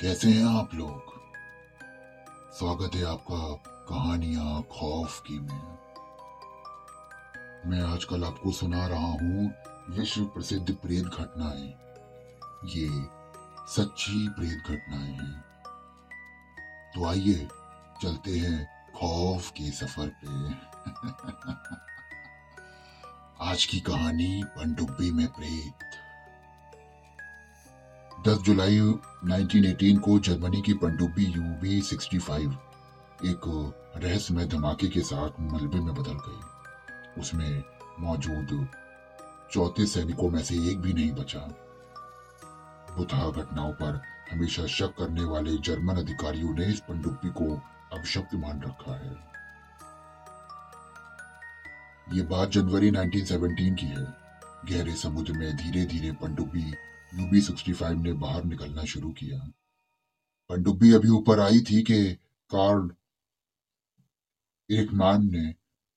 कैसे हैं आप लोग? स्वागत है आपका कहानियाँ खौफ की में। मैं आजकल आपको सुना रहा हूँ विश्व प्रसिद्ध प्रेत घटनाएँ। ये सच्ची प्रेत घटनाएँ हैं। तो आइए चलते हैं खौफ के सफ़र पे। आज की कहानी पनडुब्बी में प्रेत। 10 जुलाई 1918 को जर्मनी की पनडुब्बी यूबी 65 एक रहस्यमय धमाके के साथ मलबे में बदल गई। उसमें मौजूद चौतीस सैनिकों में से एक भी नहीं बचा। बुतहा घटनाओं पर हमेशा शक करने वाले जर्मन अधिकारियों ने इस पनडुब्बी को अपशब्द मान रखा है। ये बात जनवरी 1917 की है। गहरे समुद्र में धीरे धीरे पनडुब्बी यूबी 65 ने बाहर निकलना शुरू किया। पनडुब्बी अभी ऊपर आई थी कि कार्ल एकमान ने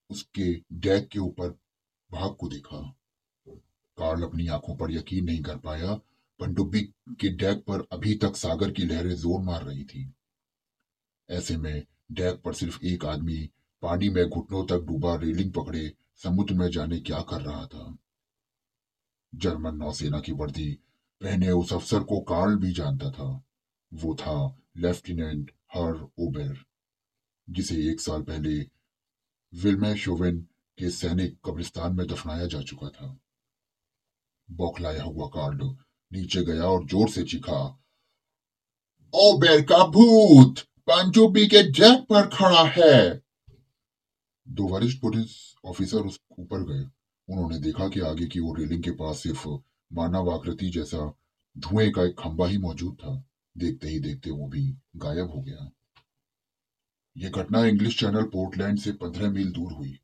उसके डेक के ऊपर भाग को देखा। कार्ल अपनी आँखों पर यकीन नहीं कर पाया पनडुब्बी के डेक पर अभी तक सागर की लहरें ज़ोर मार रही थी। ऐसे में डेक पर सिर्फ़ एक आदमी पानी में घुटनों तक डूबा रेलिंग पकड़े, समुद्र में जाने क्या कर रहा था। जर्मन नौसेना की वर्दी पहने उस अफसर को कार्ल भी जानता था। वो था लेफ्टिनेंट हर ओबेर जिसे एक साल पहले विल्मे शोवेन के सैनिक कब्रिस्तान में दफनाया जा चुका था। बौखलाया हुआ कार्ल नीचे गया और ज़ोर से चीखा ओबेर का भूत पंजोबी के जैक पर खड़ा है। दो वरिष्ठ पुलिस ऑफिसर उस ऊपर गए। उन्होंने देखा कि आगे की ओर रेलिंग के पास सिर्फ़ मानव आकृति जैसा धुएँ का एक खंबा ही मौजूद था। देखते ही देखते वो भी गायब हो गया। ये घटना इंग्लिश चैनल पोर्टलैंड से पंद्रह मील दूर हुई।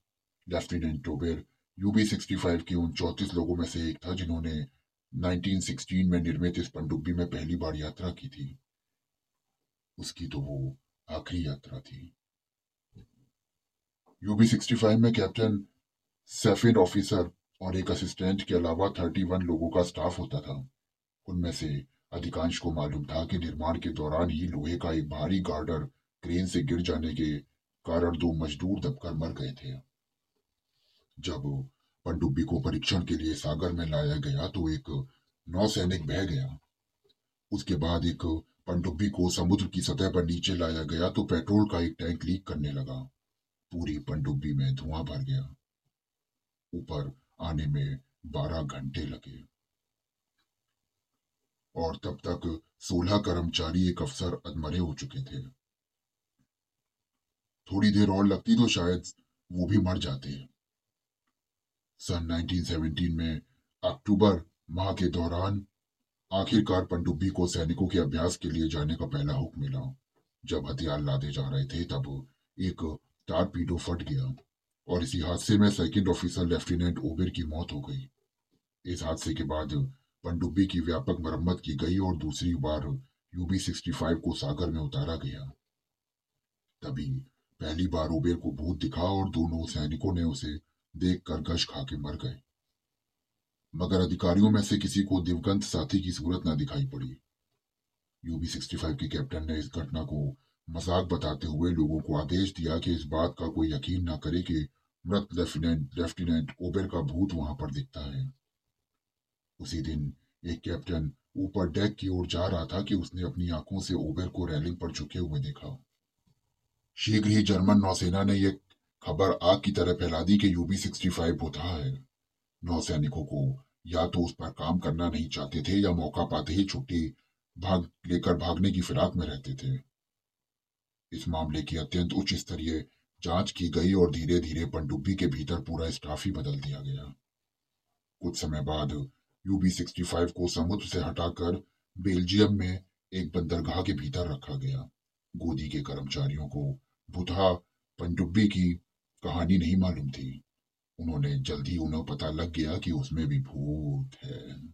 लेफ्टिनेंट टोबेर यूबी 65 के उन चौतीस लोगों में से एक था जिन्होंने 1916 में निर्मित इस पनडुब्बी में पहली बार यात्रा की थी। उसकी तो वो आखिरी यात्रा थी। यूबी 65 में कैप्टन सेफिन ऑफिसर और एक असिस्टेंट के अलावा 31 लोगों का स्टाफ होता था। उनमें से अधिकांश को मालूम था कि निर्माण के दौरान ही लोहे का एक भारी गार्डर क्रेन से गिर जाने के कारण दो मजदूर दबकर मर गए थे। जब पनडुब्बी को परीक्षण के लिए सागर में लाया गया तो एक नौसैनिक बह गया। उसके बाद एक पनडुब्बी को समुद्र की सतह पर नीचे लाया गया तो पेट्रोल का एक टैंक लीक करने लगा। पूरी पनडुब्बी में धुआँ भर गया। ऊपर आने में बारह घंटे लगे। और तब तक सोलह कर्मचारी एक अफसर अधमरे हो चुके थे। थोड़ी देर और लगती तो शायद वो भी मर जाते। सन 1917 में अक्टूबर माह के दौरान आखिरकार पनडुब्बी को सैनिकों के अभ्यास के लिए जाने का पहला हुक्म मिला। जब हथियार लादे जा रहे थे, तब एक टारपीडो फट गया। और इसी हादसे में सेकंड ऑफिसर लेफ्टिनेंट ओबेर की मौत हो गई। इस हादसे के बाद पनडुब्बी की व्यापक मरम्मत की गई और दूसरी बार यूबी 65 को सागर में उतारा गया। तभी पहली बार ओबेर को भूत दिखा और दोनों सैनिकों ने उसे देखकर गश खा के मर गए। मगर अधिकारियों में से किसी को दिवगंत साथी की सूरत न दिखाई पड़ी। यूबी 65 के कैप्टन ने इस घटना को मज़ाक बताते हुए लोगों को आदेश दिया कि इस बात का कोई यकीन न करे कि मृत लेफ्टिनेंट लेफ्टिनेंट ओबेर का भूत वहाँ पर दिखता है। उसी दिन एक कैप्टन ऊपर डेक की ओर जा रहा था कि उसने अपनी आँखों से ओबेर को रेलिंग पर झुके हुए देखा। शीघ्र ही जर्मन नौसेना ने यह खबर आग की तरह फैला दी कि यूबी 65 बुधा है। नौसैनिकों को या तो उस पर काम करना नहीं चाहते थे या मौका पाते ही छुट्टी भाग, लेकर भागने की फिराक में रहते थे। इस मामले की अत्यंत उच्च स्तरीय जाँच की गई और धीरे धीरे पनडुब्बी के भीतर पूरा स्टाफ ही बदल दिया गया। कुछ समय बाद यूबी 65 को समुद्र से हटाकर बेल्जियम में एक बंदरगाह के भीतर रखा गया। गोदी के कर्मचारियों को बुधा पनडुब्बी की कहानी नहीं मालूम थी। उन्होंने जल्दी उन्हें पता लग गया कि उसमें भी भूत है।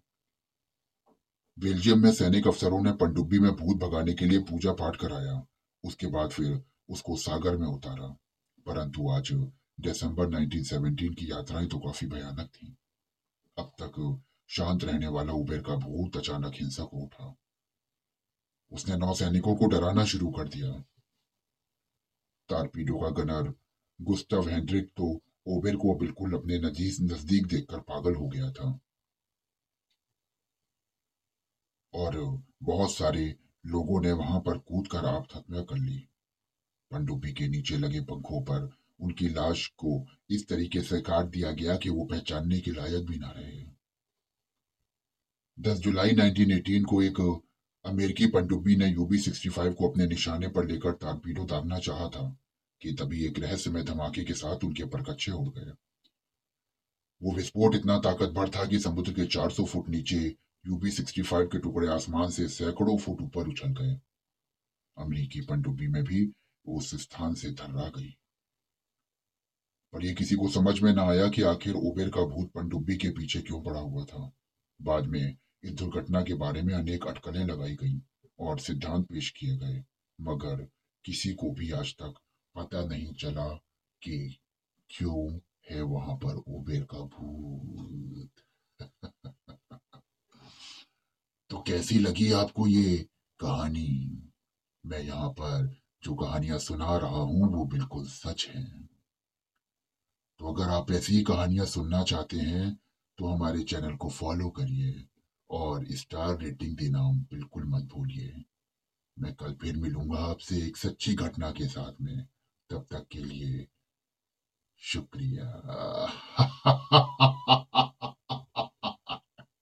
बेल्जियम में सैनिक अफसरों ने पनडुब्बी में भूत भगाने के लिए पूजा पाठ कराया। उसके बाद फिर उसको सागर में उतारा। परंतु आज दिसंबर 1917 की यात्राएँ तो काफ़ी भयानक थी। अब तक शांत रहने वाला उबेर का भूत अचानक हिंसक हो उठा। उसने नौ सैनिकों को डराना शुरू कर दिया। तारपीडो का गनर गुस्टव हेनरिक तो ओबेर को बिल्कुल अपने नजीज नज़दीक देखकर पागल हो गया था। और बहुत सारे लोगों ने वहाँ पर कूद कर आप हत्या कर ली। पनडुब्बी के नीचे लगे पंखों पर उनकी लाश को इस तरीके से काट दिया गया कि वो पहचानने के लायक भी ना रहे। 10 जुलाई 1918 को एक अमेरिकी पनडुब्बी ने यूबी 65 को अपने निशाने पर लेकर तारपीडो दागना चाहा था कि तभी एक रहस्यमय धमाके के साथ उनके परकच्छे उड़ गए। वो विस्फोट इतना ताकतवर था कि समुद्र के 400 फुट नीचे यूबी 65 के टुकड़े आसमान से सैकड़ों फुट ऊपर उछल गए। अमरीकी पनडुब्बी में भी वो उस स्थान से थर्रा गई। पर यह किसी को समझ में न आया कि आखिर उबेर का भूत पनडुब्बी के पीछे क्यों पड़ा हुआ था। बाद में इस दुर्घटना के बारे में अनेक अटकलें लगाई गईं और सिद्धांत पेश किए गए, मगर किसी को भी आज तक पता नहीं चला कि क्यों है वहाँ पर उबेर का भूत। तो कैसी लगी आपको ये कहानी? मैं यहाँ पर जो कहानियाँ सुना रहा हूँ, वो बिल्कुल सच है। तो अगर आप ऐसी कहानियाँ सुनना चाहते हैं तो हमारे चैनल को फॉलो करिए और स्टार रेटिंग देना बिल्कुल मत भूलिए। मैं कल फिर मिलूँगा आपसे एक सच्ची घटना के साथ में। तब तक के लिए शुक्रिया।